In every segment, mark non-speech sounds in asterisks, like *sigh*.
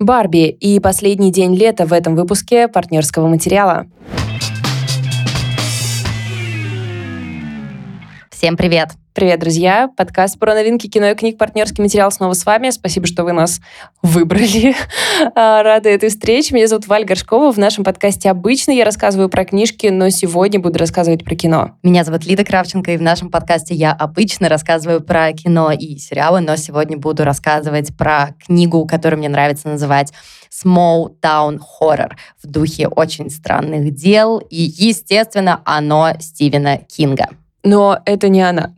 Барби и последний день лета в этом выпуске партнерского материала. Всем привет! Привет, друзья! Подкаст про новинки кино и книг «Партнерский материал» снова с вами. Спасибо, что вы нас выбрали. *laughs* А, рада этой встрече. Меня зовут Валь Горшкова. В нашем подкасте обычно я рассказываю про книжки, но сегодня буду рассказывать про кино. Меня зовут Лида Кравченко, и в нашем подкасте я обычно рассказываю про кино и сериалы, но сегодня буду рассказывать про книгу, которую мне нравится называть Small Town Horror в духе очень странных дел. И, естественно, оно Стивена Кинга. Но это не она.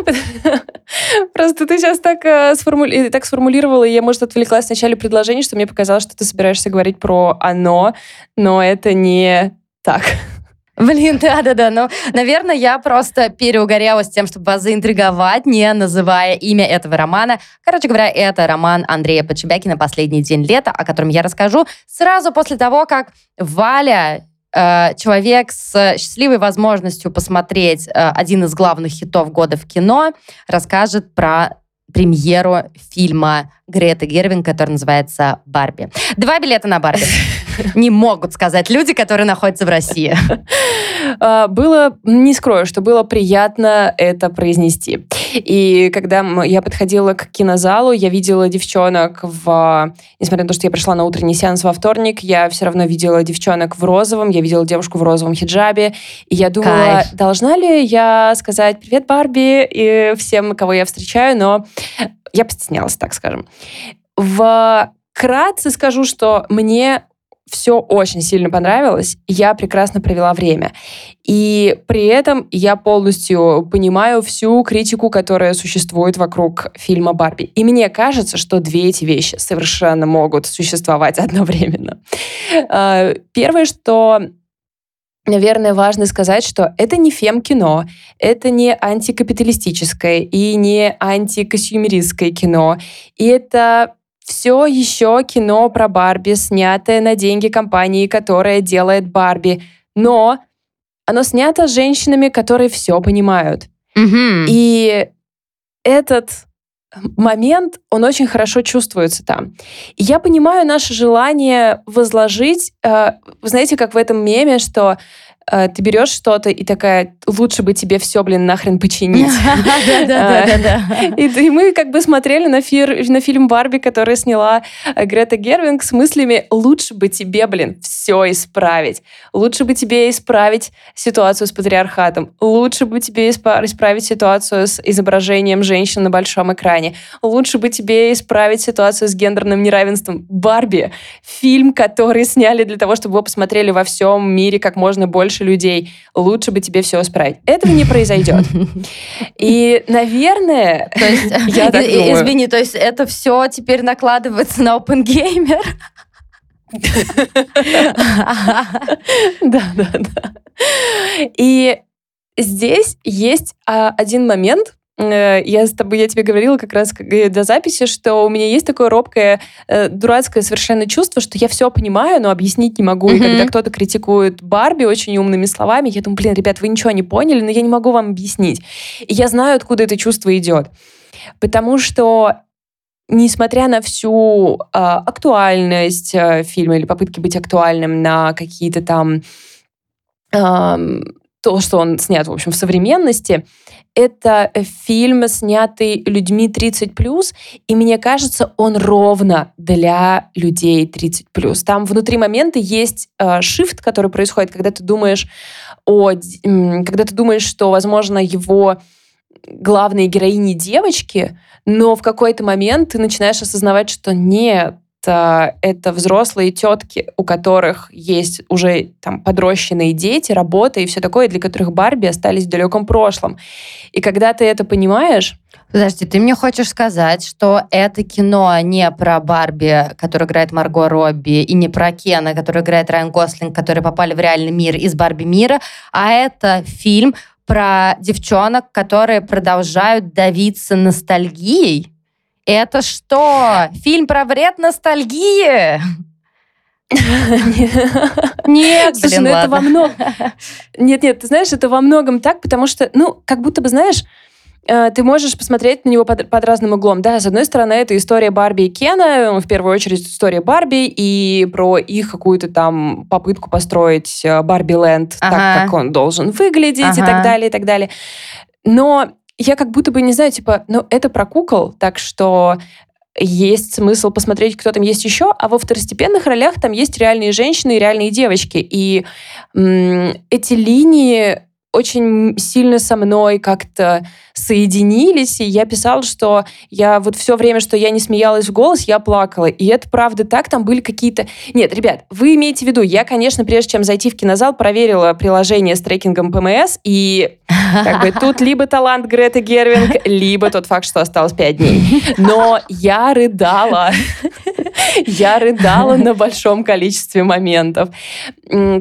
*laughs* Просто ты сейчас так, э, сформули... так сформулировала, и я, может, отвлеклась в начале предложения, что мне показалось, что ты собираешься говорить про оно, но это не так. *laughs* Блин, да-да-да. Ну, наверное, я просто переугорела с тем, чтобы вас заинтриговать, не называя имя этого романа. Короче говоря, это роман Андрея Подшибякина «Последний день лета», о котором я расскажу сразу после того, как Валя Э, человек с счастливой возможностью посмотреть э, один из главных хитов года в кино расскажет про премьеру фильма Греты Гервин, который называется «Барби». Два билета на «Барби» *laughs* не могут сказать люди, которые находятся в России. А, было, не скрою, что было приятно это произнести. И когда я подходила к кинозалу, я видела девчонок в... Несмотря на то, что я пришла на утренний сеанс во вторник, я все равно видела девчонок в розовом, я видела девушку в розовом хиджабе, и я думала, Кайф. должна ли я сказать «Привет, Барби!» и всем, кого я встречаю, но я постеснялась, так скажем. Вкратце скажу, что мне все очень сильно понравилось, я прекрасно провела время. И при этом я полностью понимаю всю критику, которая существует вокруг фильма «Барби». И мне кажется, что две эти вещи совершенно могут существовать *laughs* одновременно. А, первое, что наверное, важно сказать, что это не фем-кино, это не антикапиталистическое и не антикостюмеристское кино. И это все еще кино про Барби, снятое на деньги компании, которая делает Барби. Но оно снято женщинами, которые все понимают. Mm-hmm. И этот момент, он очень хорошо чувствуется там. И я понимаю наше желание возложить, э, знаете, как в этом меме, что ты берешь что-то и такая, лучше бы тебе все, блин, нахрен починить. *laughs* Да-да-да. И мы как бы смотрели на фильм Барби, который сняла э, Грета Гервинг с мыслями, лучше бы тебе, блин, все исправить. Лучше бы тебе исправить ситуацию с патриархатом. Лучше бы тебе исправить ситуацию с изображением женщин на большом экране. Лучше бы тебе исправить ситуацию с гендерным неравенством. Барби — фильм, который сняли для того, чтобы его посмотрели во всем мире как можно больше больше людей, лучше бы тебе все исправить. Этого не произойдет. *laughs* И, наверное, то есть, *laughs* я так думаю. Извини, то есть это все теперь накладывается на OpenGamer? *laughs* Да, да, да. И здесь есть а, один момент, я с тобой, я тебе говорила как раз до записи, что у меня есть такое робкое, э, дурацкое совершенно чувство, что я все понимаю, но объяснить не могу. Mm-hmm. И когда кто-то критикует Барби очень умными словами, я думаю, блин, ребят, вы ничего не поняли, но я не могу вам объяснить. И я знаю, откуда это чувство идет. Потому что несмотря на всю э, актуальность э, фильма или попытки быть актуальным на какие-то там э, то, что он снят, в общем, в современности, это фильм, снятый людьми 30+, и мне кажется, он ровно для людей 30+. Там внутри момента есть э, shift, который происходит, когда ты думаешь о... Когда ты думаешь, что, возможно, его главные героини девочки, но в какой-то момент ты начинаешь осознавать, что нет, это взрослые тетки, у которых есть уже там подрощенные дети, работа и все такое, для которых Барби остались в далеком прошлом. И когда ты это понимаешь... Подожди, ты мне хочешь сказать, что это кино не про Барби, который играет Марго Робби, и не про Кена, который играет Райан Гослинг, которые попали в реальный мир из Барби мира, а это фильм про девчонок, которые продолжают давиться ностальгией? Это что? Фильм про вред ностальгии? Нет, Слушай, ну это во многом... Нет, нет, ты знаешь, это во многом так, потому что, ну, как будто бы, знаешь, э, ты можешь посмотреть на него под, под разным углом. Да, с одной стороны, это история Барби и Кена, в первую очередь история Барби и про их какую-то там попытку построить э, Барби-ленд ага. так, как он должен выглядеть ага. и так далее, и так далее. Но я как будто бы не знаю, типа, ну, это про кукол, так что есть смысл посмотреть, кто там есть еще, а во второстепенных ролях там есть реальные женщины и реальные девочки. И эти линии очень сильно со мной как-то соединились, и я писала, что я вот все время, что я не смеялась в голос, я плакала. И это правда так, там были какие-то... Нет, ребят, вы имеете в виду, я, конечно, прежде чем зайти в кинозал, проверила приложение с трекингом ПМС, и как бы тут *laughs* либо талант Греты Гервинг, либо тот факт, что осталось пять дней. Но я рыдала. Я рыдала на большом количестве моментов,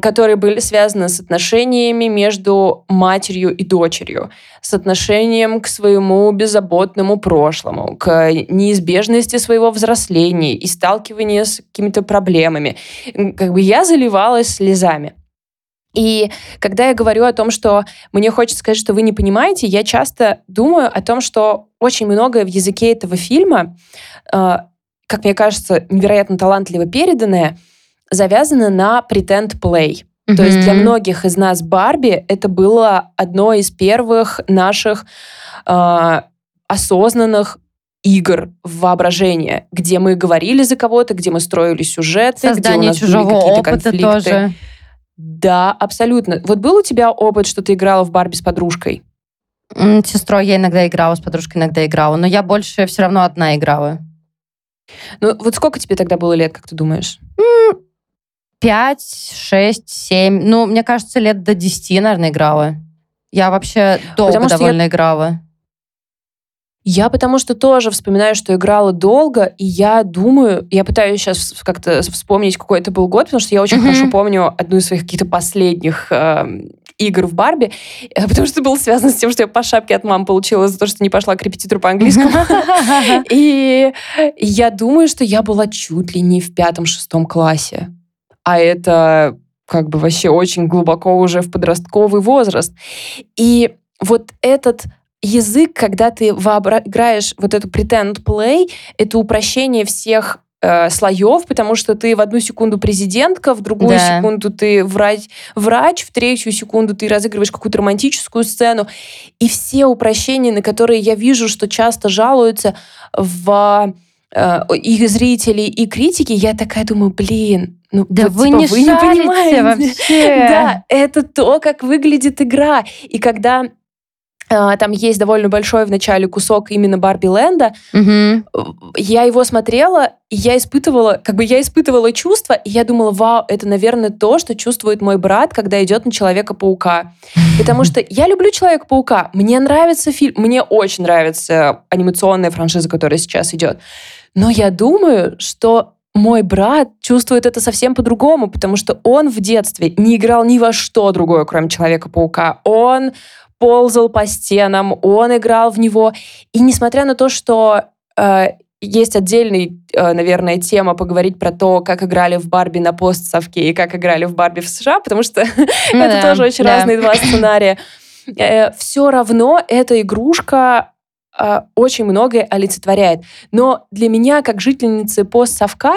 которые были связаны с отношениями между матерью и дочерью, с отношением к своему беззаботному прошлому, к неизбежности своего взросления и сталкивания с какими-то проблемами. Как бы я заливалась слезами. И когда я говорю о том, что мне хочется сказать, что вы не понимаете, я часто думаю о том, что очень многое в языке этого фильма, э, как мне кажется, невероятно талантливо переданное, завязано на play. Mm-hmm. То есть для многих из нас Барби это было одно из первых наших э, осознанных игр в воображение, где мы говорили за кого-то, где мы строили сюжеты, Создание где у нас чужого были какие-то конфликты. тоже. Да, абсолютно. Вот был у тебя опыт, что ты играла в Барби с подружкой? С сестрой я иногда играла, с подружкой иногда играла, но я больше все равно одна играла. Ну, вот сколько тебе тогда было лет, как ты думаешь? Пять, шесть, семь. Ну, мне кажется, лет до десяти, наверное, играла. Я вообще долго Потому довольно играла. Я потому что тоже вспоминаю, что играла долго, и я думаю, я пытаюсь сейчас как-то вспомнить, какой это был год, потому что я очень Мгм. хорошо помню одну из своих каких-то последних э, игр в Барби, э, потому что это было связано с тем, что я по шапке от мамы получила за то, что не пошла к репетитору по английскому. *laughs* И я думаю, что я была чуть ли не в пятом-шестом классе. А это как бы вообще очень глубоко уже в подростковый возраст. И вот этот язык, когда ты вообра- играешь вот эту pretend play, это упрощение всех э, слоев, потому что ты в одну секунду президентка, в другую Да. секунду ты врач, врач, в третью секунду ты разыгрываешь какую-то романтическую сцену. И все упрощения, на которые я вижу, что часто жалуются в и зрители, и критики, я такая думаю, блин, ну Да вот, вы типа, не вы не понимаете. вообще. *laughs* Да, это то, как выглядит игра. И когда э, там есть довольно большой в начале кусок именно Барби Ленда, Мгм. я его смотрела, и я испытывала, как бы я испытывала чувства, и я думала, вау, это, наверное, то, что чувствует мой брат, когда идет на Человека-паука. *laughs* Потому что я люблю Человека-паука, мне нравится фильм, мне очень нравится анимационная франшиза, которая сейчас идет. Но я думаю, что мой брат чувствует это совсем по-другому, потому что он в детстве не играл ни во что другое, кроме Человека-паука. Он ползал по стенам, он играл в него. И несмотря на то, что э, есть отдельная, э, наверное, тема поговорить про то, как играли в Барби на постсовке и как играли в Барби в США, потому что *laughs* это тоже очень разные два сценария. Все равно эта игрушка э, очень многое олицетворяет. Но для меня, как жительницы постсовка,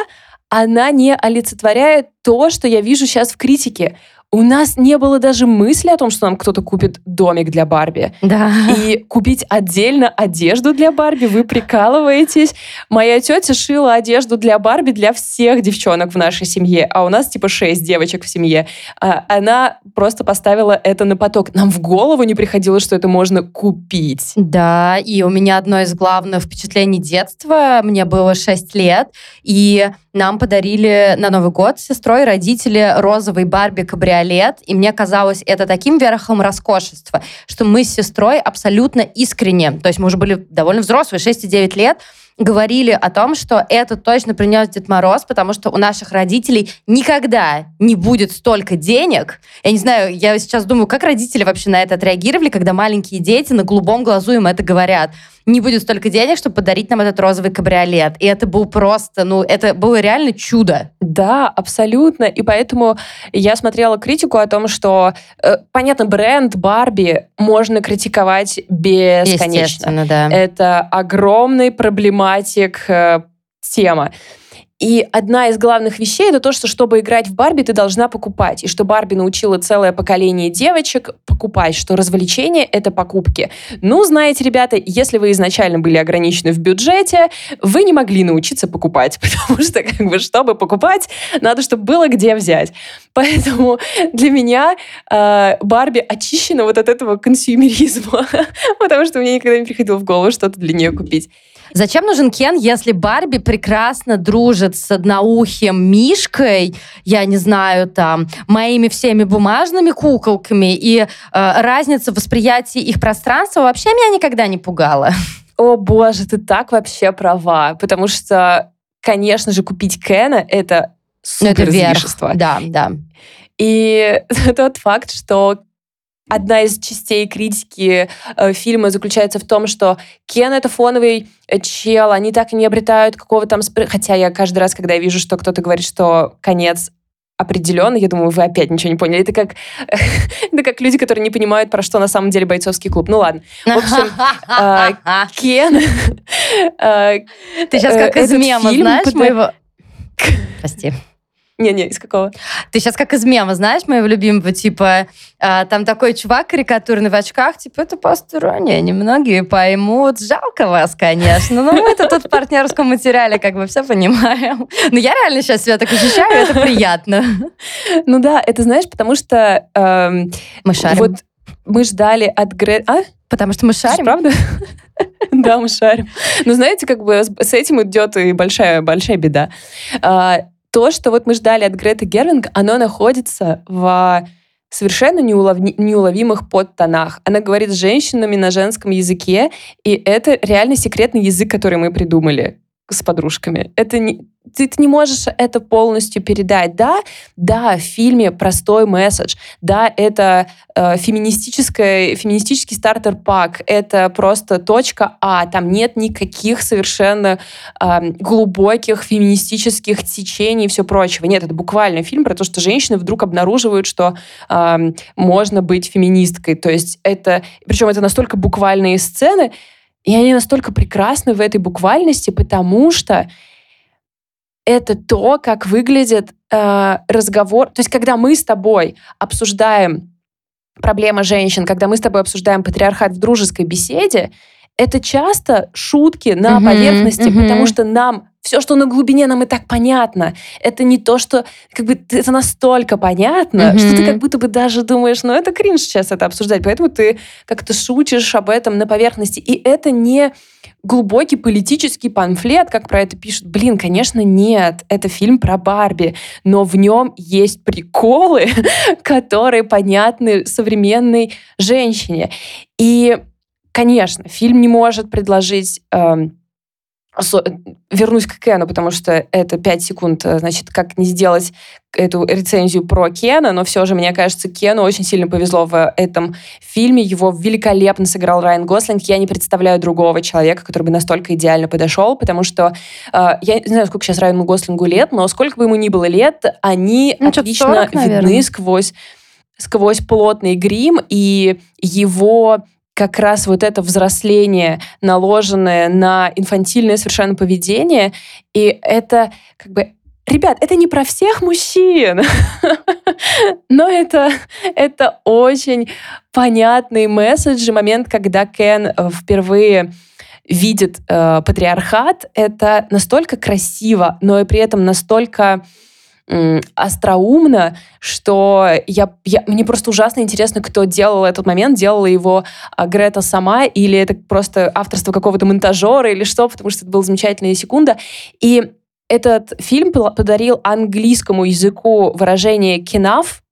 она не олицетворяет то, что я вижу сейчас в критике. У нас не было даже мысли о том, что нам кто-то купит домик для Барби. Да. И купить отдельно одежду для Барби, вы прикалываетесь. Моя тетя шила одежду для Барби для всех девчонок в нашей семье, а у нас типа шесть девочек в семье. А Она просто поставила это на поток. Нам в голову не приходило, что это можно купить. Да, и у меня одно из главных впечатлений детства. Мне было 6 лет, и нам подарили на Новый год с сестрой родители розовый Барби кабриолет, и мне казалось это таким верхом роскошества, что мы с сестрой абсолютно искренне, то есть мы уже были довольно взрослые, 6 и 9 лет, говорили о том, что это точно принес Дед Мороз, потому что у наших родителей никогда не будет столько денег. Я не знаю, я сейчас думаю, как родители вообще на это отреагировали, когда маленькие дети на голубом глазу им это говорят не будет столько денег, чтобы подарить нам этот розовый кабриолет. И это был просто, ну, это было реально чудо. Да, абсолютно. И поэтому я смотрела критику о том, что, э, понятно, бренд Барби можно критиковать бесконечно. да. Это огромный проблематик э, тема. И одна из главных вещей это то, что чтобы играть в Барби, ты должна покупать. И что Барби научила целое поколение девочек покупать, что развлечение — это покупки. Ну, знаете, ребята, если вы изначально были ограничены в бюджете, вы не могли научиться покупать, *laughs* потому что, как бы, чтобы покупать, надо, чтобы было где взять. Поэтому для меня э, Барби очищена вот от этого консюмеризма, *laughs* потому что мне никогда не приходило в голову что-то для нее купить. Зачем нужен Кен, если Барби прекрасно дружит с одноухим Мишкой, я не знаю, там, моими всеми бумажными куколками, и э, разница в восприятии их пространства вообще меня никогда не пугала. О боже, ты так вообще права, потому что, конечно же, купить Кена — это супер это Да, да. И *laughs* тот факт, что Одна из частей критики э, фильма заключается в том, что Кен — это фоновый э, чел, они так и не обретают какого там... Спр... Хотя я каждый раз, когда я вижу, что кто-то говорит, что конец определенно, я думаю, вы опять ничего не поняли. Это как, *laughs* это как люди, которые не понимают, про что на самом деле бойцовский клуб. Ну ладно. В общем, *laughs* *laughs* э, Кен... Э, Ты сейчас как из мема, знаешь, моего... Прости. Не-не, из какого? Ты сейчас как из мема, знаешь, моего любимого, типа, а, там такой чувак карикатурный в очках, типа, это посторонние, немногие поймут. Жалко вас, конечно, но мы-то тут в партнерском материале как бы все понимаем. Но я реально сейчас себя так ощущаю, это приятно. Ну да, это знаешь, потому что... Эм, мы шарим. Вот мы ждали от Грет... А? Потому что мы шарим. Правда? Да, мы шарим. Но знаете, как бы с этим идет и большая, большая беда. То, что вот мы ждали от Греты Гервинг, оно находится в совершенно неулов... неуловимых подтонах. Она говорит с женщинами на женском языке, и это реально секретный язык, который мы придумали с подружками. Это не, ты, ты не можешь это полностью передать. Да, да, в фильме простой месседж. Да, это э, феминистический стартер-пак. Это просто точка А. Там нет никаких совершенно э, глубоких феминистических течений и все прочего. Нет, это буквально фильм про то, что женщины вдруг обнаруживают, что э, можно быть феминисткой. То есть это... Причем это настолько буквальные сцены, и они настолько прекрасны в этой буквальности, потому что это то, как выглядит э, разговор. То есть, когда мы с тобой обсуждаем проблемы женщин, когда мы с тобой обсуждаем патриархат в дружеской беседе, это часто шутки на mm-hmm, поверхности, mm-hmm. потому что нам все, что на глубине, нам и так понятно. Это не то, что как бы это настолько понятно, mm-hmm. что ты как будто бы даже думаешь, ну это кринж сейчас это обсуждать, поэтому ты как-то шутишь об этом на поверхности. И это не глубокий политический памфлет, как про это пишут. Блин, конечно, нет. Это фильм про Барби, но в нем есть приколы, *laughs* которые понятны современной женщине. И, конечно, фильм не может предложить эм, вернусь к Кену, потому что это 5 секунд, э, значит, как не сделать эту рецензию про Кена, но все же, мне кажется, Кену очень сильно повезло в этом фильме. Его великолепно сыграл Райан Гослинг. Я не представляю другого человека, который бы настолько идеально подошел, потому что э, я не знаю, сколько сейчас Райану Гослингу лет, но сколько бы ему ни было лет, они ну, отлично 40, видны сквозь сквозь плотный грим, и его как раз вот это взросление, наложенное на инфантильное совершенно поведение, и это как бы Ребят, это не про всех мужчин, *laughs* но это, это очень понятный месседж, момент, когда Кен э, впервые видит э, патриархат, это настолько красиво, но и при этом настолько остроумно, что я, я, мне просто ужасно интересно, кто делал этот момент, делала его а, Грета сама, или это просто авторство какого-то монтажера, или что, потому что это была замечательная секунда. И этот фильм подарил английскому языку выражение «кинав»,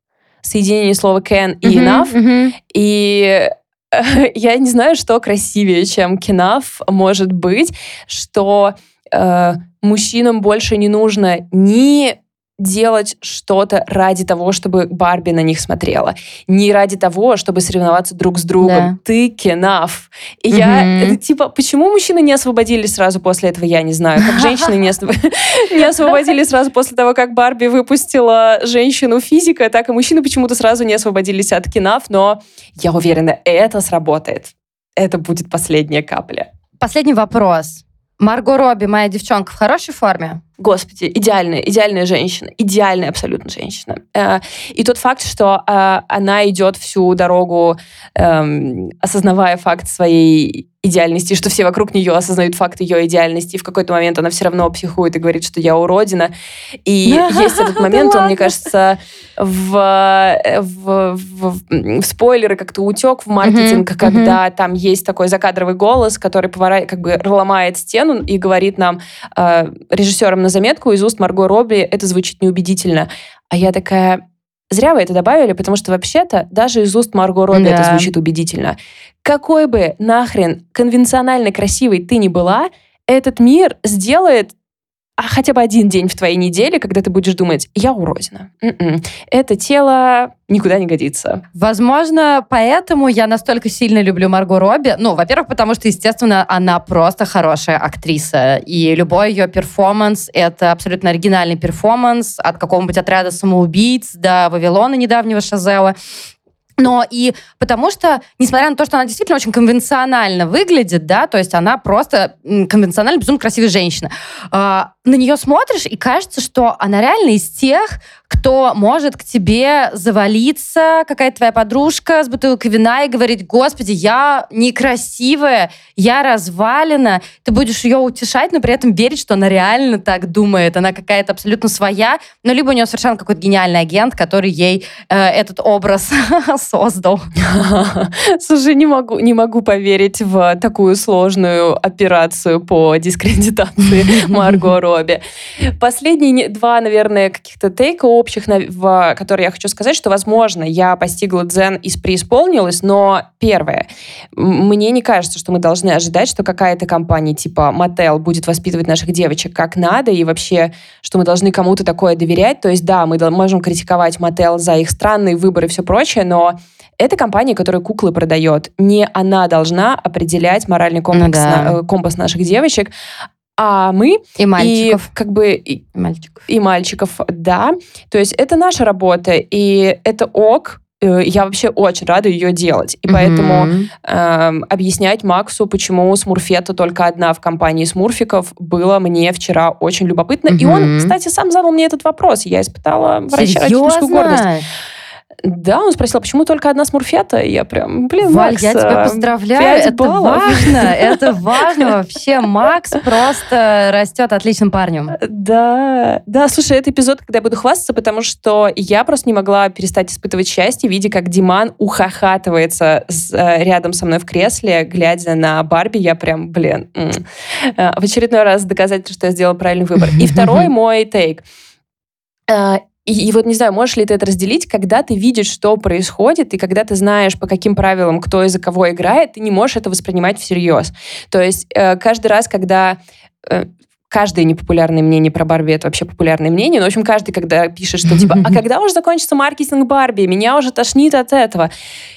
соединение слова can и enough. Mm-hmm, mm-hmm. И *laughs* я не знаю, что красивее, чем кинаф может быть, что э, мужчинам больше не нужно ни делать что-то ради того, чтобы Барби на них смотрела. Не ради того, чтобы соревноваться друг с другом. Да. Ты кенаф. И угу. я, это, типа, почему мужчины не освободились сразу после этого, я не знаю. Как женщины не, освоб... *laughs* не освободились сразу после того, как Барби выпустила женщину физика, так и мужчины почему-то сразу не освободились от кенаф, но я уверена, это сработает. Это будет последняя капля. Последний вопрос. Марго Робби, моя девчонка, в хорошей форме? Господи, идеальная, идеальная женщина, идеальная абсолютно женщина. Э, и тот факт, что э, она идет всю дорогу, эм, осознавая факт своей идеальности, что все вокруг нее осознают факт ее идеальности, и в какой-то момент она все равно психует и говорит, что я уродина. И есть этот *laughs* момент, он, мне кажется, в, в, в, в спойлеры как-то утек в маркетинг, когда там есть такой закадровый голос, который поворачивает, как бы ломает стену и говорит нам, э, на заметку из уст Марго Робби, это звучит неубедительно. А я такая, Зря вы это добавили, потому что вообще-то даже из уст Марго Робби да. это звучит убедительно. Какой бы нахрен конвенционально красивой ты ни была, этот мир сделает хотя бы один день в твоей неделе, когда ты будешь думать, я уродина. М-м. Это тело никуда не годится. Возможно, поэтому я настолько сильно люблю Марго Робби. Ну, во-первых, потому что, естественно, она просто хорошая актриса. И любой ее перформанс — это абсолютно оригинальный перформанс от какого-нибудь отряда самоубийц до Вавилона недавнего Шазела но и потому что, несмотря на то, что она действительно очень конвенционально выглядит, да, то есть она просто конвенционально безумно красивая женщина, э, на нее смотришь и кажется, что она реально из тех, кто может к тебе завалиться, какая-то твоя подружка с бутылкой вина и говорить, господи, я некрасивая, я развалена. Ты будешь ее утешать, но при этом верить, что она реально так думает. Она какая-то абсолютно своя, но либо у нее совершенно какой-то гениальный агент, который ей э, этот образ *laughs* создал. *laughs* Слушай, не могу, не могу поверить в такую сложную операцию по дискредитации *laughs* Марго Робби. Последние два, наверное, каких-то тейка общих, в, которые я хочу сказать, что, возможно, я постигла дзен и преисполнилась, но первое, мне не кажется, что мы должны ожидать, что какая-то компания типа Mattel будет воспитывать наших девочек как надо, и вообще, что мы должны кому-то такое доверять. То есть, да, мы можем критиковать Mattel за их странные выборы и все прочее, но это компания, которая куклы продает. Не она должна определять моральный комплекс, ну, да. на, э, компас наших девочек, а мы... И мальчиков. И, как бы, и, мальчиков. И мальчиков, да. То есть это наша работа, и это ок, э, я вообще очень рада ее делать. И mm-hmm. поэтому э, объяснять Максу, почему Смурфета только одна в компании Смурфиков, было мне вчера очень любопытно. Mm-hmm. И он, кстати, сам задал мне этот вопрос. Я испытала врачебную гордость. Да, он спросил, а почему только одна смурфета? И я прям, блин, Валь, Макс, я тебя поздравляю, это баллов. важно, *laughs* это важно вообще. Макс просто растет отличным парнем. Да, да, слушай, это эпизод, когда я буду хвастаться, потому что я просто не могла перестать испытывать счастье, видя, как Диман ухахатывается с, э, рядом со мной в кресле, глядя на Барби, я прям, блин, м- э, в очередной раз доказать, что я сделала правильный выбор. И второй *laughs* мой тейк. И, и вот не знаю, можешь ли ты это разделить, когда ты видишь, что происходит, и когда ты знаешь, по каким правилам кто и за кого играет, ты не можешь это воспринимать всерьез. То есть э, каждый раз, когда э, каждое непопулярное мнение про Барби это вообще популярное мнение. Но, в общем, каждый, когда пишет, что типа, а *laughs* когда уже закончится маркетинг Барби? Меня уже тошнит от этого.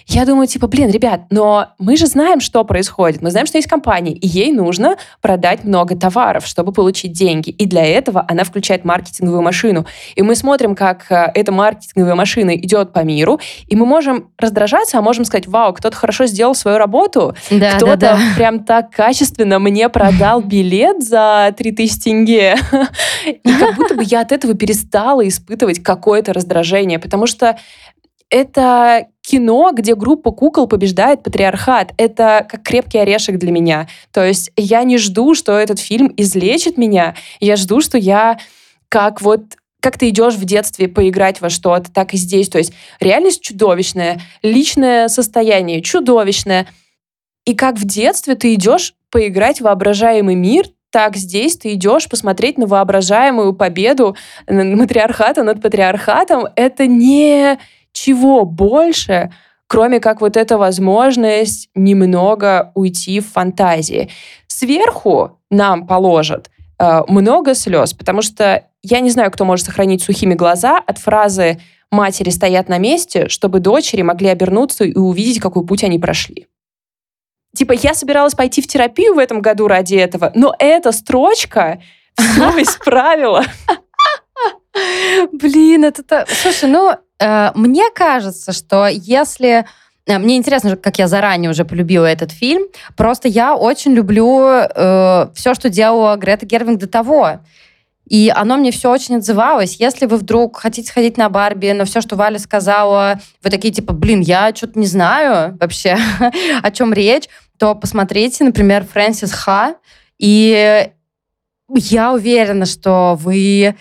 Я думаю, типа, блин, ребят, но мы же знаем, что происходит. Мы знаем, что есть компания, и ей нужно продать много товаров, чтобы получить деньги. И для этого она включает маркетинговую машину. И мы смотрим, как э, эта маркетинговая машина идет по миру, и мы можем раздражаться, а можем сказать, вау, кто-то хорошо сделал свою работу, да, кто-то да, да. прям так качественно мне продал *laughs* билет за 3000 тысяч тенге. И как будто бы я от этого перестала испытывать какое-то раздражение, потому что это кино, где группа кукол побеждает патриархат. Это как крепкий орешек для меня. То есть я не жду, что этот фильм излечит меня. Я жду, что я как вот как ты идешь в детстве поиграть во что-то, так и здесь. То есть реальность чудовищная, личное состояние чудовищное. И как в детстве ты идешь поиграть в воображаемый мир, так здесь ты идешь посмотреть на воображаемую победу матриархата над патриархатом. Это не чего больше, кроме как вот эта возможность немного уйти в фантазии. Сверху нам положат э, много слез, потому что я не знаю, кто может сохранить сухими глаза от фразы «матери стоят на месте», чтобы дочери могли обернуться и увидеть, какой путь они прошли. Типа, я собиралась пойти в терапию в этом году ради этого, но эта строчка все исправила. *laughs* Блин, это... Слушай, ну, э, мне кажется, что если... Э, мне интересно, как я заранее уже полюбила этот фильм. Просто я очень люблю э, все, что делала Грета Гервинг до того. И оно мне все очень отзывалось. Если вы вдруг хотите сходить на Барби, но все, что Валя сказала, вы такие типа, блин, я что-то не знаю вообще, *laughs* о чем речь, то посмотрите, например, Фрэнсис Ха, и я уверена, что вы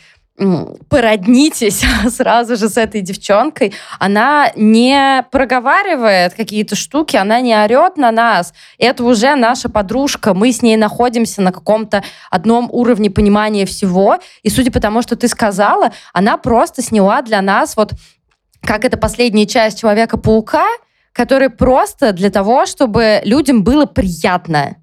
породнитесь *laughs* сразу же с этой девчонкой. Она не проговаривает какие-то штуки, она не орет на нас. Это уже наша подружка. Мы с ней находимся на каком-то одном уровне понимания всего. И судя по тому, что ты сказала, она просто сняла для нас вот как это последняя часть Человека-паука, который просто для того, чтобы людям было приятно.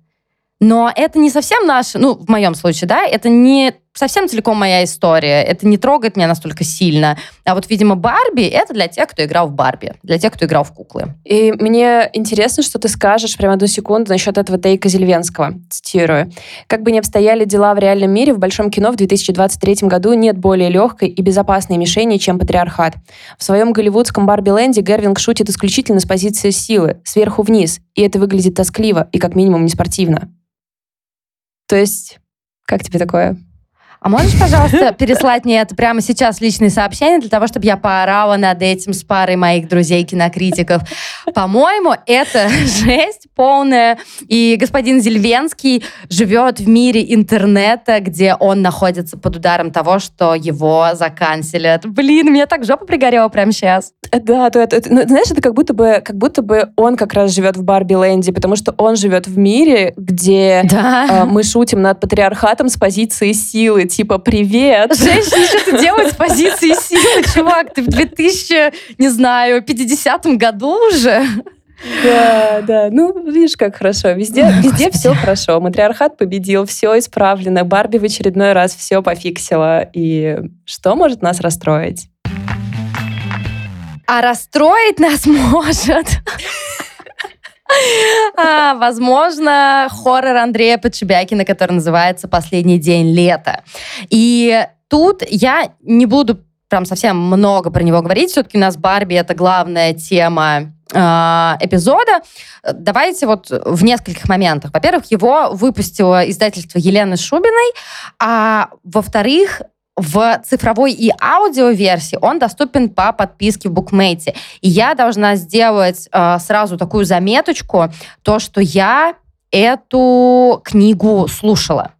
Но это не совсем наше, ну, в моем случае, да, это не совсем целиком моя история. Это не трогает меня настолько сильно. А вот, видимо, Барби — это для тех, кто играл в Барби, для тех, кто играл в куклы. И мне интересно, что ты скажешь прямо одну секунду насчет этого Тейка Зельвенского. Цитирую. «Как бы ни обстояли дела в реальном мире, в большом кино в 2023 году нет более легкой и безопасной мишени, чем патриархат. В своем голливудском Барби-ленде Гервинг шутит исключительно с позиции силы, сверху вниз, и это выглядит тоскливо и как минимум неспортивно. То есть, как тебе такое? А можешь, пожалуйста, *laughs* переслать мне это прямо сейчас личные сообщения для того, чтобы я поорала над этим с парой моих друзей-кинокритиков? По-моему, это *laughs* жесть полная. И господин Зельвенский живет в мире интернета, где он находится под ударом того, что его заканчивают. Блин, меня так жопа пригорела прямо сейчас. Да, то это, ну, знаешь, это как будто бы, как будто бы он как раз живет в Барби Лэнде, потому что он живет в мире, где да. э, мы шутим над патриархатом с позиции силы, типа привет. *laughs* Женщины что-то делают с позиции силы, чувак, ты в 2000, не знаю, 50 году уже. Да, да. Ну, видишь, как хорошо. Везде, Ой, везде все хорошо. Матриархат победил, все исправлено. Барби в очередной раз все пофиксила. И что может нас расстроить? А расстроить нас *laughs* может... А, возможно, хоррор Андрея Подшибякина, который называется «Последний день лета». И тут я не буду прям совсем много про него говорить. Все-таки у нас Барби — это главная тема э, эпизода. Давайте вот в нескольких моментах. Во-первых, его выпустило издательство Елены Шубиной, а во-вторых, в цифровой и аудиоверсии он доступен по подписке в букмейте. И я должна сделать э, сразу такую заметочку, то, что я эту книгу слушала.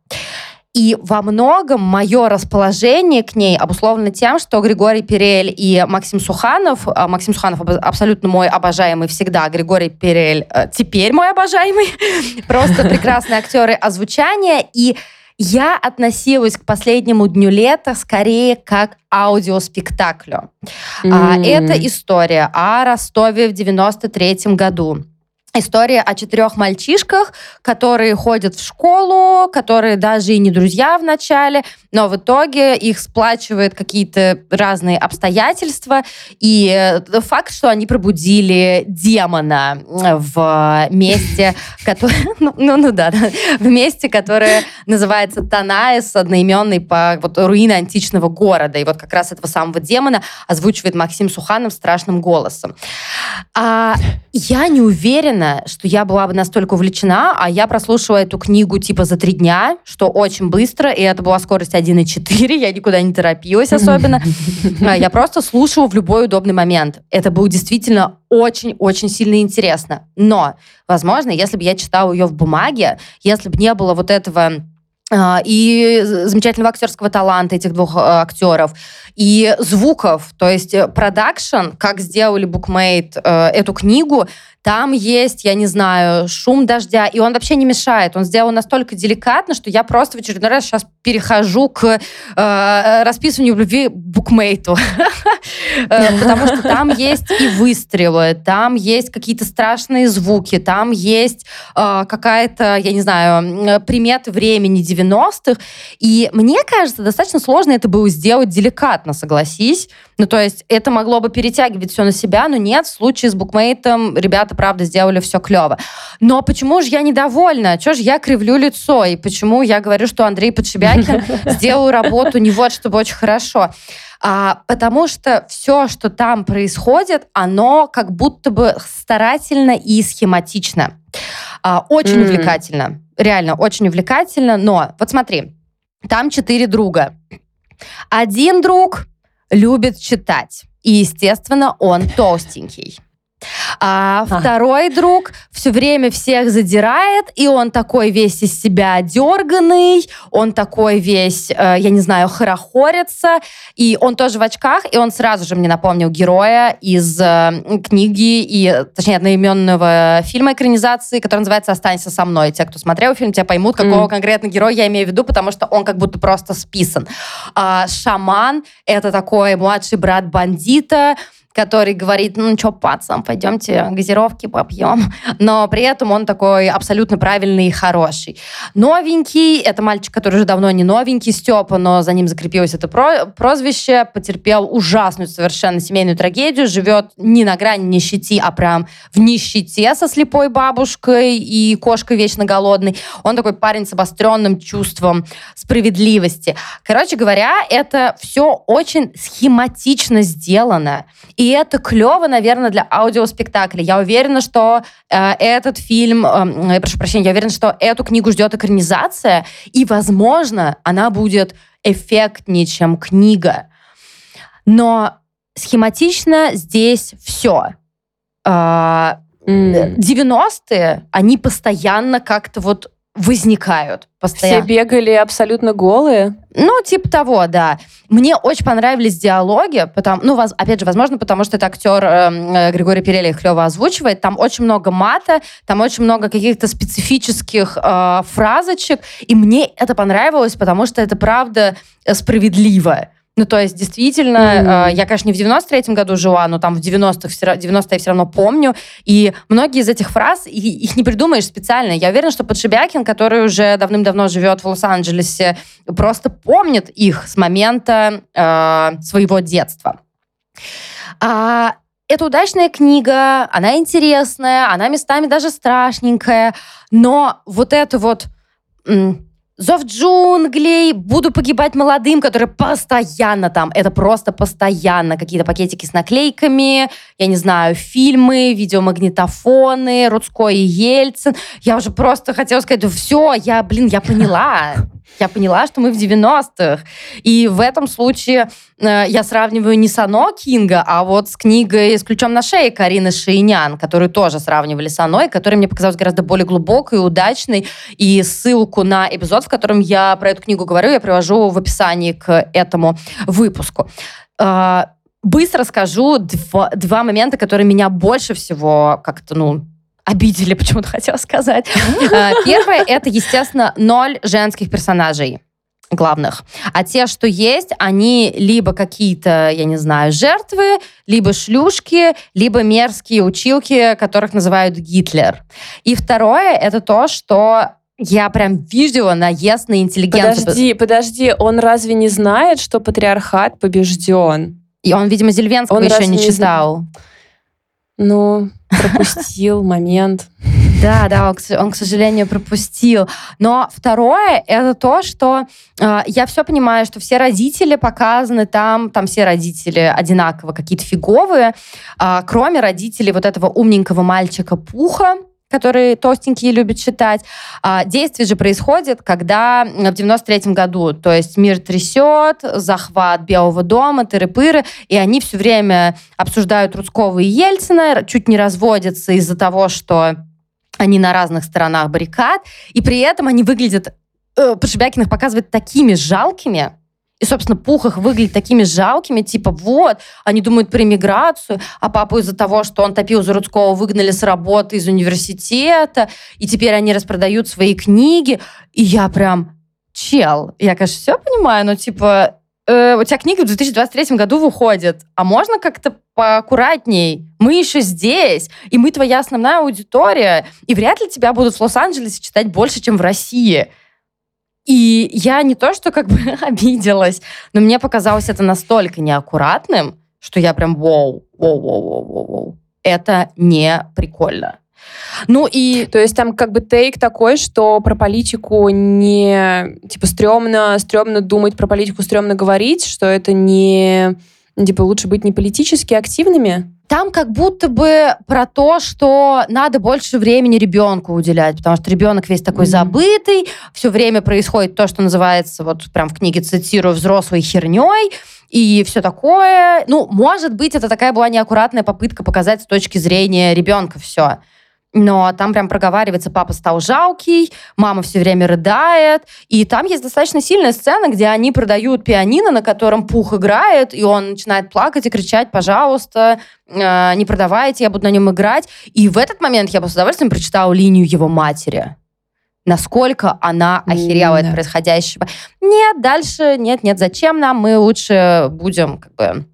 И во многом мое расположение к ней обусловлено тем, что Григорий Перель и Максим Суханов, а, Максим Суханов абсолютно мой обожаемый всегда, Григорий Перель э, теперь мой обожаемый, *laughs* просто прекрасные актеры озвучания, и я относилась к последнему дню лета скорее как аудиоспектаклю. Mm. Это история о Ростове в 93 году. История о четырех мальчишках, которые ходят в школу, которые даже и не друзья в начале, но в итоге их сплачивают какие-то разные обстоятельства. И э, факт, что они пробудили демона в месте, которое... *laughs* Ну, ну, ну да, в месте, которое называется Танаис, одноименный по вот, руины античного города. И вот как раз этого самого демона озвучивает Максим Суханов страшным голосом. А я не уверена, уверена, что я была бы настолько увлечена, а я прослушала эту книгу типа за три дня, что очень быстро, и это была скорость 1,4, я никуда не торопилась особенно. А, я просто слушала в любой удобный момент. Это было действительно очень-очень сильно интересно. Но, возможно, если бы я читала ее в бумаге, если бы не было вот этого а, и замечательного актерского таланта этих двух э, актеров, и звуков, то есть э, продакшн, как сделали Bookmate э, эту книгу, там есть, я не знаю, шум дождя, и он вообще не мешает. Он сделан настолько деликатно, что я просто в очередной раз сейчас перехожу к э, расписыванию любви букмейту. *laughs* Э, потому что там есть и выстрелы, там есть какие-то страшные звуки, там есть э, какая-то, я не знаю, приметы времени 90-х. И мне кажется, достаточно сложно это было сделать деликатно, согласись. Ну, то есть это могло бы перетягивать все на себя, но нет, в случае с букмейтом ребята, правда, сделали все клево. Но почему же я недовольна? Чего же я кривлю лицо? И почему я говорю, что Андрей Подшибякин *laughs* сделал работу не вот, чтобы очень хорошо? А, потому что все, что там происходит, оно как будто бы старательно и схематично. А, очень mm. увлекательно. Реально, очень увлекательно. Но вот смотри, там четыре друга. Один друг любит читать. И, естественно, он толстенький. А, а второй друг все время всех задирает, и он такой весь из себя дерганный, он такой весь, э, я не знаю, хорохорится, и он тоже в очках, и он сразу же мне напомнил героя из э, книги, и, точнее, одноименного фильма экранизации, который называется «Останься со мной». Те, кто смотрел фильм, те поймут, какого mm. конкретно героя я имею в виду, потому что он как будто просто списан. А, шаман — это такой младший брат бандита, который говорит, ну что, пацан, пойдемте газировки попьем. Но при этом он такой абсолютно правильный и хороший. Новенький, это мальчик, который уже давно не новенький, Степа, но за ним закрепилось это прозвище, потерпел ужасную совершенно семейную трагедию, живет не на грани нищети, а прям в нищете со слепой бабушкой и кошкой вечно голодной. Он такой парень с обостренным чувством справедливости. Короче говоря, это все очень схематично сделано. И это клево, наверное, для аудиоспектакля. Я уверена, что э, этот фильм, э, прошу прощения, я уверена, что эту книгу ждет экранизация, и, возможно, она будет эффектнее, чем книга. Но схематично здесь все. Э, 90-е, они постоянно как-то вот возникают постоянно. Все бегали абсолютно голые? Ну, типа того, да. Мне очень понравились диалоги, потому, ну, воз, опять же, возможно, потому что это актер эм, э, Григорий Перель их клево озвучивает. Там очень много мата, там очень много каких-то специфических э, фразочек, и мне это понравилось, потому что это правда э, справедливо. Ну, то есть, действительно, mm. э, я, конечно, не в 93-м году жила, но там в 90-х, 90 я все равно помню. И многие из этих фраз, их, их не придумаешь специально. Я уверена, что Подшибякин, который уже давным-давно живет в Лос-Анджелесе, просто помнит их с момента э, своего детства. А, это удачная книга, она интересная, она местами даже страшненькая, но вот это вот Зов джунглей, буду погибать молодым, которые постоянно там, это просто постоянно какие-то пакетики с наклейками, я не знаю, фильмы, видеомагнитофоны, Рудской и Ельцин. Я уже просто хотела сказать, все, я, блин, я поняла. Я поняла, что мы в 90-х. И в этом случае э, я сравниваю не с Ано Кинга, а вот с книгой «С ключом на шее» Карины Шейнян, которую тоже сравнивали с Оно, и которая мне показалась гораздо более глубокой удачной. И ссылку на эпизод, в котором я про эту книгу говорю, я привожу в описании к этому выпуску. Э, быстро скажу два, два момента, которые меня больше всего как-то, ну, обидели, *laughs* почему-то хотела сказать. А, первое, это, естественно, ноль женских персонажей главных. А те, что есть, они либо какие-то, я не знаю, жертвы, либо шлюшки, либо мерзкие училки, которых называют Гитлер. И второе, это то, что я прям видела наезд на интеллигенцию. Подожди, подожди, он разве не знает, что патриархат побежден? И он, видимо, Зельвенского он еще не читал. Не ну, пропустил момент. Да, да, он, он, к сожалению, пропустил. Но второе, это то, что э, я все понимаю, что все родители показаны там, там все родители одинаково какие-то фиговые, э, кроме родителей вот этого умненького мальчика Пуха, который толстенькие любят читать. А, действие же происходит, когда в 93-м году, то есть мир трясет, захват Белого дома, тыры-пыры, и они все время обсуждают Рудского и Ельцина, чуть не разводятся из-за того, что они на разных сторонах баррикад, и при этом они выглядят, э, Подшибякин их показывает такими жалкими, И, собственно, Пух их выглядит такими жалкими, типа, вот, они думают про иммиграцию, а папу из-за того, что он топил за Рудского, выгнали с работы из университета, и теперь они распродают свои книги. И я прям, чел, я, конечно, все понимаю, но, типа, э, у тебя книга в 2023 году выходит, а можно как-то поаккуратней? Мы еще здесь, и мы твоя основная аудитория, и вряд ли тебя будут в Лос-Анджелесе читать больше, чем в России. И я не то, что как бы *laughs* обиделась, но мне показалось это настолько неаккуратным, что я прям воу, воу, воу, воу, воу, воу. Это не прикольно. Ну и... То есть там как бы тейк такой, что про политику не... Типа стрёмно, стрёмно думать про политику, стрёмно говорить, что это не... Типа лучше быть не политически активными? Там как будто бы про то, что надо больше времени ребенку уделять, потому что ребенок весь такой mm-hmm. забытый, все время происходит то, что называется, вот прям в книге цитирую, взрослой херней, и все такое. Ну, может быть, это такая была неаккуратная попытка показать с точки зрения ребенка все но там прям проговаривается, папа стал жалкий, мама все время рыдает, и там есть достаточно сильная сцена, где они продают пианино, на котором Пух играет, и он начинает плакать и кричать, пожалуйста, э, не продавайте, я буду на нем играть. И в этот момент я бы с удовольствием прочитала линию его матери. Насколько она охерела mm, от происходящего. Нет, дальше, нет, нет, зачем нам? Мы лучше будем как бы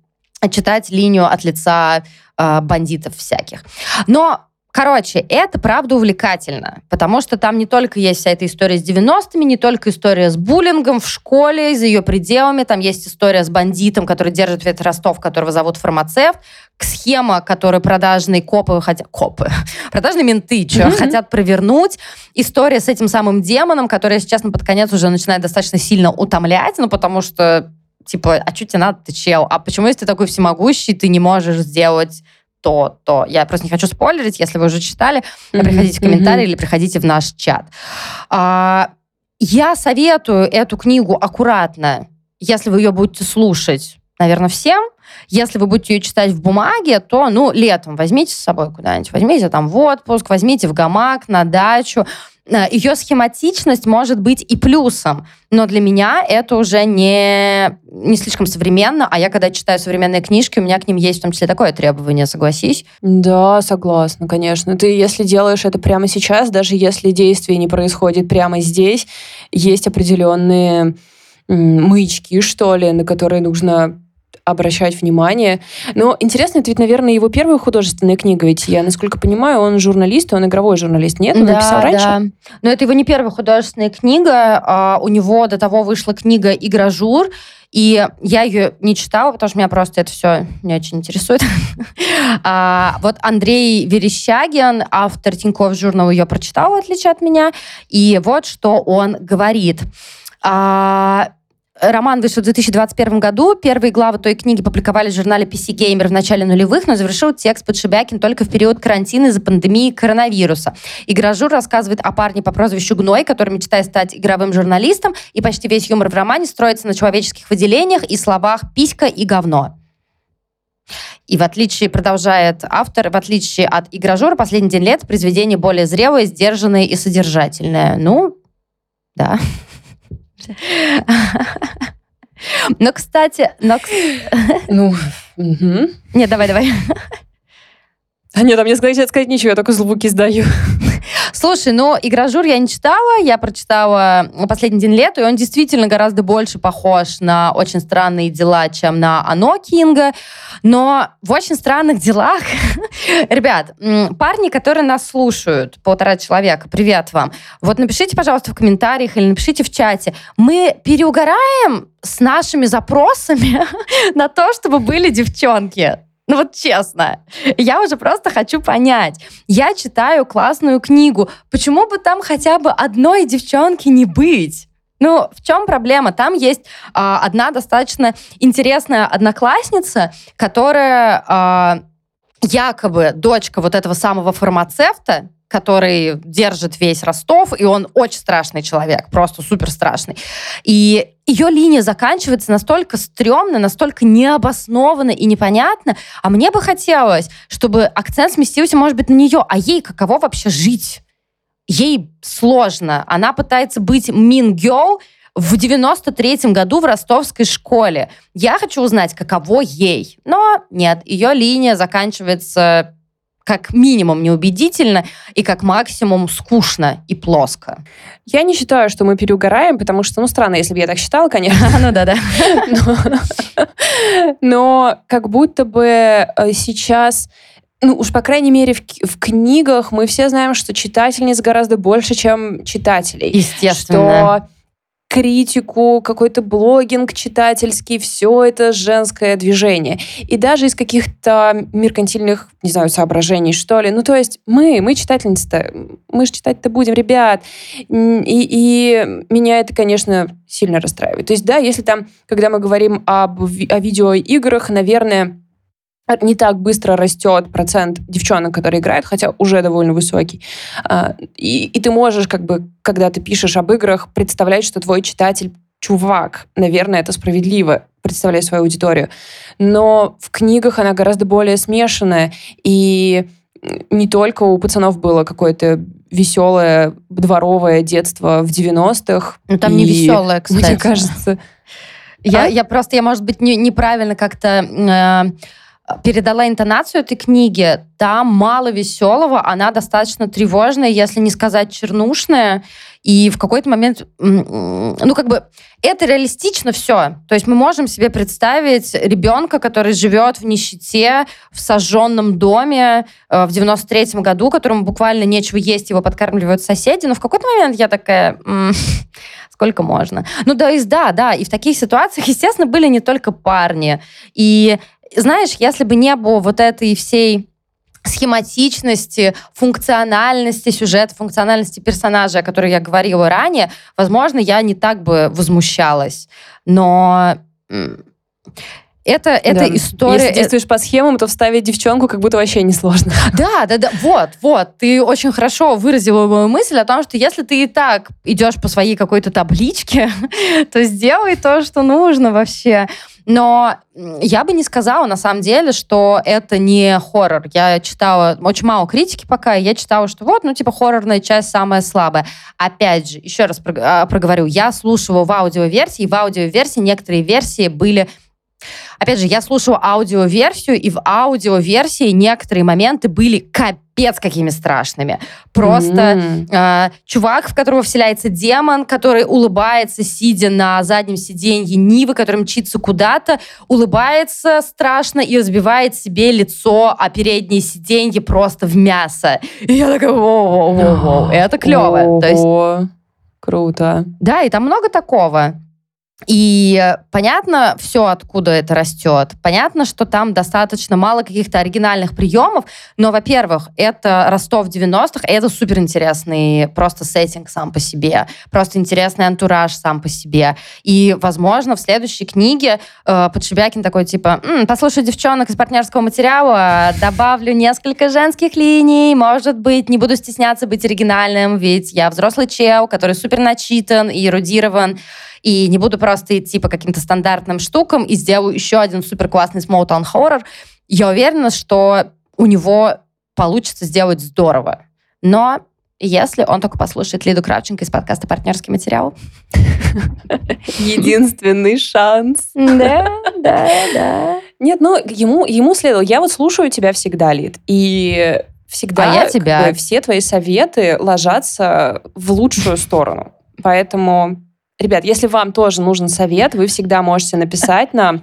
читать линию от лица э, бандитов всяких. Но Короче, это правда увлекательно, потому что там не только есть вся эта история с 90-ми, не только история с буллингом в школе, за ее пределами, там есть история с бандитом, который держит весь Ростов, которого зовут фармацевт, схема, которую продажные копы хотят... Копы. *laughs* Продажные менты что, mm-hmm. хотят провернуть. История с этим самым демоном, которая сейчас на под конец уже начинает достаточно сильно утомлять, ну потому что типа, а что тебе надо, ты чел? А почему, если ты такой всемогущий, ты не можешь сделать то, то. Я просто не хочу спойлерить, если вы уже читали, mm-hmm. приходите в комментарии mm-hmm. или приходите в наш чат. А, я советую эту книгу аккуратно, если вы ее будете слушать, наверное, всем. Если вы будете ее читать в бумаге, то, ну, летом возьмите с собой куда-нибудь, возьмите там в отпуск, возьмите в гамак, на дачу. Э, ее схематичность может быть и плюсом, но для меня это уже не, не слишком современно, а я, когда читаю современные книжки, у меня к ним есть в том числе такое требование, согласись? Да, согласна, конечно. Ты, если делаешь это прямо сейчас, даже если действие не происходит прямо здесь, есть определенные маячки, что ли, на которые нужно обращать внимание. Но интересно, это ведь, наверное, его первая художественная книга, ведь я, насколько понимаю, он журналист, он игровой журналист, нет? Он да, написал раньше? Да. Но это его не первая художественная книга. А у него до того вышла книга «Игражур», и я ее не читала, потому что меня просто это все не очень интересует. *laughs* а, вот Андрей Верещагин, автор Тинькофф журнал, ее прочитал, в отличие от меня. И вот что он говорит. А, Роман вышел в 2021 году. Первые главы той книги публиковали в журнале PC Gamer в начале нулевых, но завершил текст Подшибякин только в период карантина из-за пандемии коронавируса. Игражур рассказывает о парне по прозвищу Гной, который мечтает стать игровым журналистом, и почти весь юмор в романе строится на человеческих выделениях и словах «писька» и «говно». И в отличие, продолжает автор, в отличие от «Игражура», «Последний день лет» произведение более зрелое, сдержанное и содержательное. Ну, да. *laughs* Но, кстати... Но... *laughs* Ну, угу. Нет, давай, давай. А нет, а мне сказать, сказать ничего, я только звуки сдаю. Слушай, ну, «Игражур» я не читала, я прочитала «Последний день лету», и он действительно гораздо больше похож на «Очень странные дела», чем на «Оно» Кинга. Но в «Очень странных делах», *laughs* ребят, парни, которые нас слушают, полтора человека, привет вам. Вот напишите, пожалуйста, в комментариях или напишите в чате. Мы переугораем с нашими запросами *laughs* на то, чтобы были девчонки. Ну вот честно, я уже просто хочу понять. Я читаю классную книгу. Почему бы там хотя бы одной девчонки не быть? Ну, в чем проблема? Там есть а, одна достаточно интересная одноклассница, которая а, якобы дочка вот этого самого фармацевта, который держит весь Ростов, и он очень страшный человек, просто супер страшный. И ее линия заканчивается настолько стрёмно, настолько необоснованно и непонятно, а мне бы хотелось, чтобы акцент сместился, может быть, на нее, а ей каково вообще жить? Ей сложно. Она пытается быть mean girl, в 93-м году в ростовской школе. Я хочу узнать, каково ей. Но нет, ее линия заканчивается как минимум неубедительно и как максимум скучно и плоско. Я не считаю, что мы переугораем, потому что, ну, странно, если бы я так считала, конечно. *laughs* Ну да-да. Но как будто бы э, сейчас ну уж по крайней мере в, в книгах мы все знаем, что читательниц гораздо больше, чем читателей. Естественно. Что критику, какой-то блогинг читательский, все это женское движение. И даже из каких-то меркантильных, не знаю, соображений, что ли. Ну, то есть мы, мы читательницы-то, мы же читать-то будем, ребят. И, и меня это, конечно, сильно расстраивает. То есть, да, если там, когда мы говорим об, о видеоиграх, наверное, не так быстро растет процент девчонок, которые играют, хотя уже довольно высокий. А, и, и ты можешь, как бы, когда ты пишешь об играх, представлять, что твой читатель чувак. Наверное, это справедливо, представляя свою аудиторию. Но в книгах она гораздо более смешанная. И не только у пацанов было какое-то веселое дворовое детство в 90-х. Ну, там и, не веселое, кстати. Мне кажется... Я, а? я просто, я, может быть, не, неправильно как-то... Э передала интонацию этой книги, там мало веселого, она достаточно тревожная, если не сказать чернушная, и в какой-то момент, ну, как бы, это реалистично все. То есть мы можем себе представить ребенка, который живет в нищете, в сожженном доме э, в 93-м году, которому буквально нечего есть, его подкармливают соседи, но в какой-то момент я такая... *laughs* сколько можно. Ну, да, и да, да, и в таких ситуациях, естественно, были не только парни. И знаешь, если бы не было вот этой всей схематичности, функциональности сюжета, функциональности персонажа, о которой я говорила ранее, возможно, я не так бы возмущалась. Но это, это да. история... Если действуешь по схемам, то вставить девчонку как будто вообще несложно. *laughs* Да, да, да. Вот, вот. Ты очень хорошо выразила мою мысль о том, что если ты и так идешь по своей какой-то табличке, *laughs* то сделай то, что нужно вообще. Но я бы не сказала, на самом деле, что это не хоррор. Я читала очень мало критики пока, и я читала, что вот, ну, типа, хоррорная часть самая слабая. Опять же, еще раз а, проговорю, я слушала в аудиоверсии, и в аудиоверсии некоторые версии были Опять же, я слушала аудиоверсию, и в аудиоверсии некоторые моменты были капец какими страшными. Просто mm-hmm. э, чувак, в которого вселяется демон, который улыбается, сидя на заднем сиденье Нивы, который мчится куда-то, улыбается страшно и разбивает себе лицо, а переднее сиденье просто в мясо. И я такая, воу-воу-воу, это клево. То есть, Круто. Да, и там много такого. И понятно все, откуда это растет. Понятно, что там достаточно мало каких-то оригинальных приемов, но, во-первых, это Ростов 90-х, и это суперинтересный просто сеттинг сам по себе, просто интересный антураж сам по себе. И, возможно, в следующей книге э, Подшибякин такой, типа, М, послушай девчонок из партнерского материала, добавлю несколько женских линий, может быть, не буду стесняться быть оригинальным, ведь я взрослый чел, который супер начитан и эрудирован, и не буду просто идти по каким-то стандартным штукам и сделаю еще один супер классный small town horror. Я уверена, что у него получится сделать здорово. Но если он только послушает Лиду Кравченко из подкаста «Партнерский материал». Единственный шанс. Да, да, да. Нет, ну, ему, ему следовало. Я вот слушаю тебя всегда, Лид, и всегда а я тебя. все твои советы ложатся в лучшую сторону. Поэтому Ребят, если вам тоже нужен совет, вы всегда можете написать нам,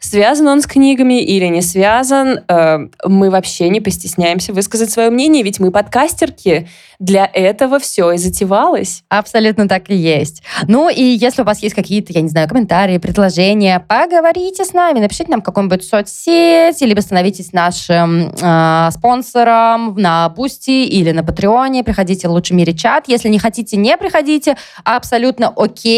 связан он с книгами или не связан. Э, мы вообще не постесняемся высказать свое мнение, ведь мы подкастерки. Для этого все и затевалось. Абсолютно так и есть. Ну и если у вас есть какие-то, я не знаю, комментарии, предложения, поговорите с нами, напишите нам в каком-нибудь соцсети, либо становитесь нашим э, спонсором на Boosty или на Патреоне, приходите в лучший в мире чат. Если не хотите, не приходите, абсолютно окей.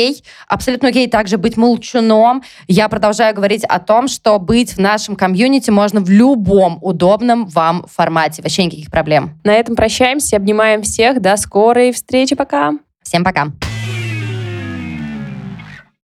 Абсолютно окей также быть молчуном. Я продолжаю говорить о том, что быть в нашем комьюнити можно в любом удобном вам формате. Вообще никаких проблем. На этом прощаемся, обнимаем всех. До скорой встречи. Пока. Всем пока.